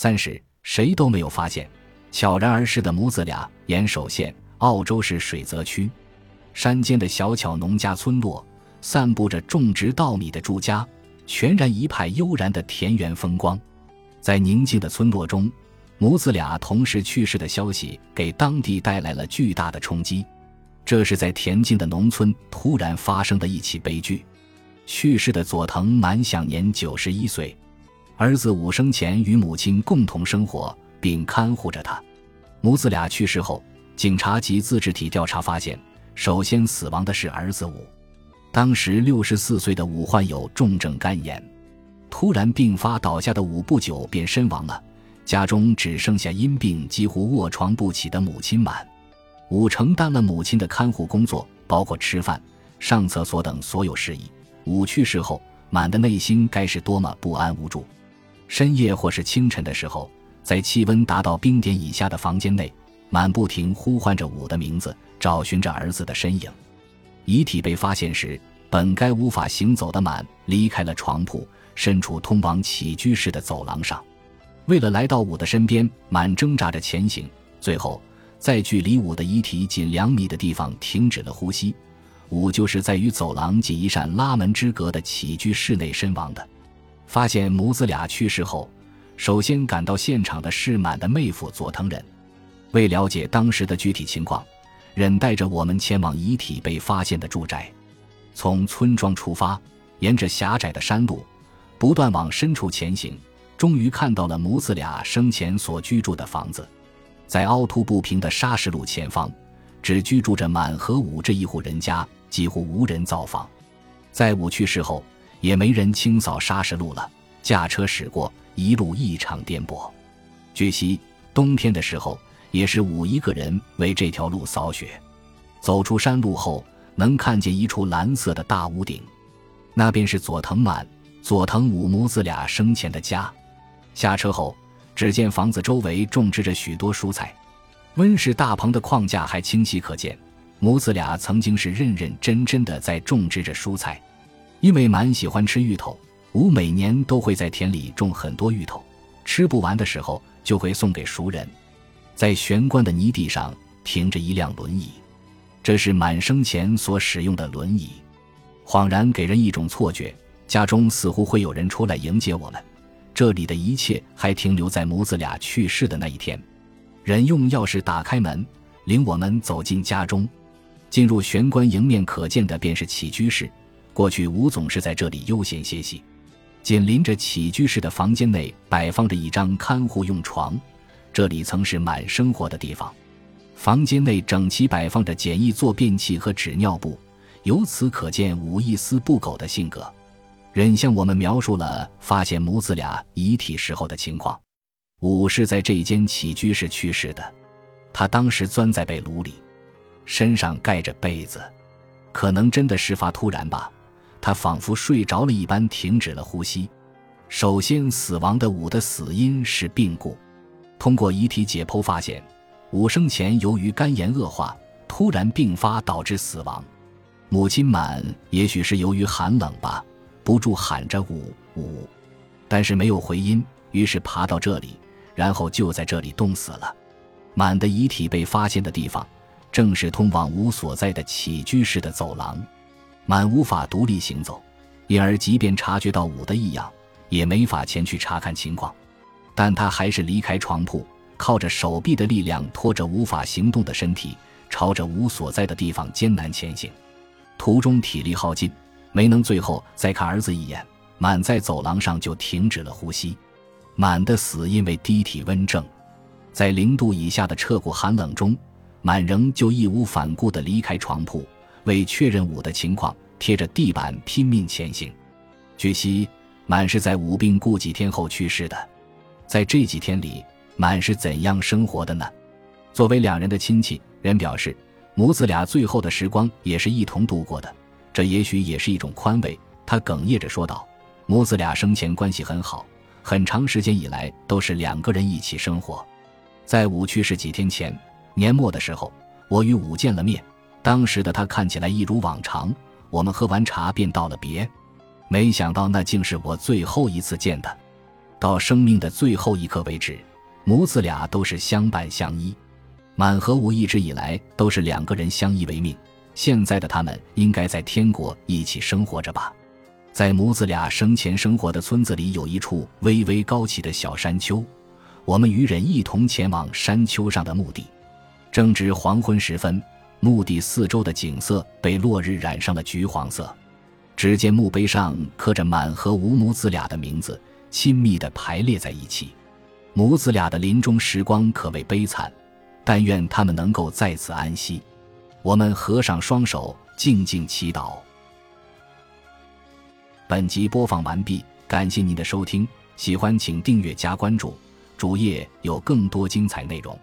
三十，谁都没有发现，悄然而逝的母子俩。岩手县澳洲市水泽区山间的小巧农家村落，散布着种植稻米的住家，全然一派悠然的田园风光。在宁静的村落中，母子俩同时去世的消息给当地带来了巨大的冲击。这是在恬静的农村突然发生的一起悲剧。去世的佐藤满享年九十一岁，儿子武生前与母亲共同生活并看护着他。母子俩去世后，警察及自治体调查发现，首先死亡的是儿子武。当时六十四岁的武患有重症肝炎，突然病发倒下的武不久便身亡了。家中只剩下因病几乎卧床不起的母亲满。武承担了母亲的看护工作，包括吃饭、上厕所等所有事宜。武去世后，满的内心该是多么不安无助。深夜或是清晨的时候，在气温达到冰点以下的房间内，满不停呼唤着武的名字，找寻着儿子的身影。遗体被发现时，本该无法行走的满离开了床铺，身处通往起居室的走廊上。为了来到武的身边，满挣扎着前行，最后在距离武的遗体仅两米的地方停止了呼吸。武就是在与走廊仅一扇拉门之隔的起居室内身亡的。发现母子俩去世后，首先赶到现场的是满的妹夫佐藤忍。为了解当时的具体情况，忍带着我们前往遗体被发现的住宅。从村庄出发，沿着狭窄的山路，不断往深处前行，终于看到了母子俩生前所居住的房子。在凹凸不平的沙石路前方，只居住着满和武这一户人家。几乎无人造访，在武去世后，也没人清扫沙石路了。驾车驶过，一路异常颠簸。据悉，冬天的时候，也是五一个人为这条路扫雪。走出山路后，能看见一处蓝色的大屋顶，那便是佐藤满、佐藤武母子俩生前的家。下车后，只见房子周围种植着许多蔬菜，温室大棚的框架还清晰可见。母子俩曾经是认认真真的在种植着蔬菜，因为满喜欢吃芋头，吴每年都会在田里种很多芋头，吃不完的时候就会送给熟人。在玄关的泥地上停着一辆轮椅，这是满生前所使用的轮椅，恍然给人一种错觉，家中似乎会有人出来迎接我们。这里的一切还停留在母子俩去世的那一天。人用钥匙打开门，领我们走进家中。进入玄关，迎面可见的便是起居室。过去吴总是在这里悠闲歇息。紧邻着起居室的房间内摆放着一张看护用床，这里曾是满生活的地方。房间内整齐摆放着简易坐便器和纸尿布，由此可见吴一丝不苟的性格。忍向我们描述了发现母子俩遗体时候的情况。武是在这间起居室去世的，他当时钻在被炉里。身上盖着被子，可能真的事发突然吧。他仿佛睡着了一般，停止了呼吸。首先死亡的五的死因是病故，通过遗体解剖发现，五生前由于肝炎恶化，突然病发导致死亡。母亲满也许是由于寒冷吧，不住喊着五五，但是没有回音，于是爬到这里，然后就在这里冻死了。满的遗体被发现的地方。正是通往吴所在的起居室的走廊，满无法独立行走，因而即便察觉到武的异样，也没法前去查看情况。但他还是离开床铺，靠着手臂的力量拖着无法行动的身体，朝着吴所在的地方艰难前行。途中体力耗尽，没能最后再看儿子一眼，满在走廊上就停止了呼吸。满的死因为低体温症，在零度以下的彻骨寒冷中。满仍就义无反顾地离开床铺，为确认武的情况，贴着地板拼命前行。据悉，满是在武病故几天后去世的。在这几天里，满是怎样生活的呢？作为两人的亲戚，人表示，母子俩最后的时光也是一同度过的，这也许也是一种宽慰。他哽咽着说道：“母子俩生前关系很好，很长时间以来都是两个人一起生活。在武去世几天前。”年末的时候，我与武见了面。当时的他看起来一如往常，我们喝完茶便道了别。没想到那竟是我最后一次见他。到生命的最后一刻为止，母子俩都是相伴相依。满和吾一直以来都是两个人相依为命，现在的他们应该在天国一起生活着吧？在母子俩生前生活的村子里，有一处微微高起的小山丘。我们与人一同前往山丘上的墓地。正值黄昏时分，墓地四周的景色被落日染上了橘黄色。只见墓碑上刻着满和无母子俩的名字，亲密地排列在一起。母子俩的临终时光可谓悲惨。但愿他们能够在此安息。我们合上双手，静静祈祷。本集播放完毕，感谢您的收听，喜欢请订阅加关注，主页有更多精彩内容。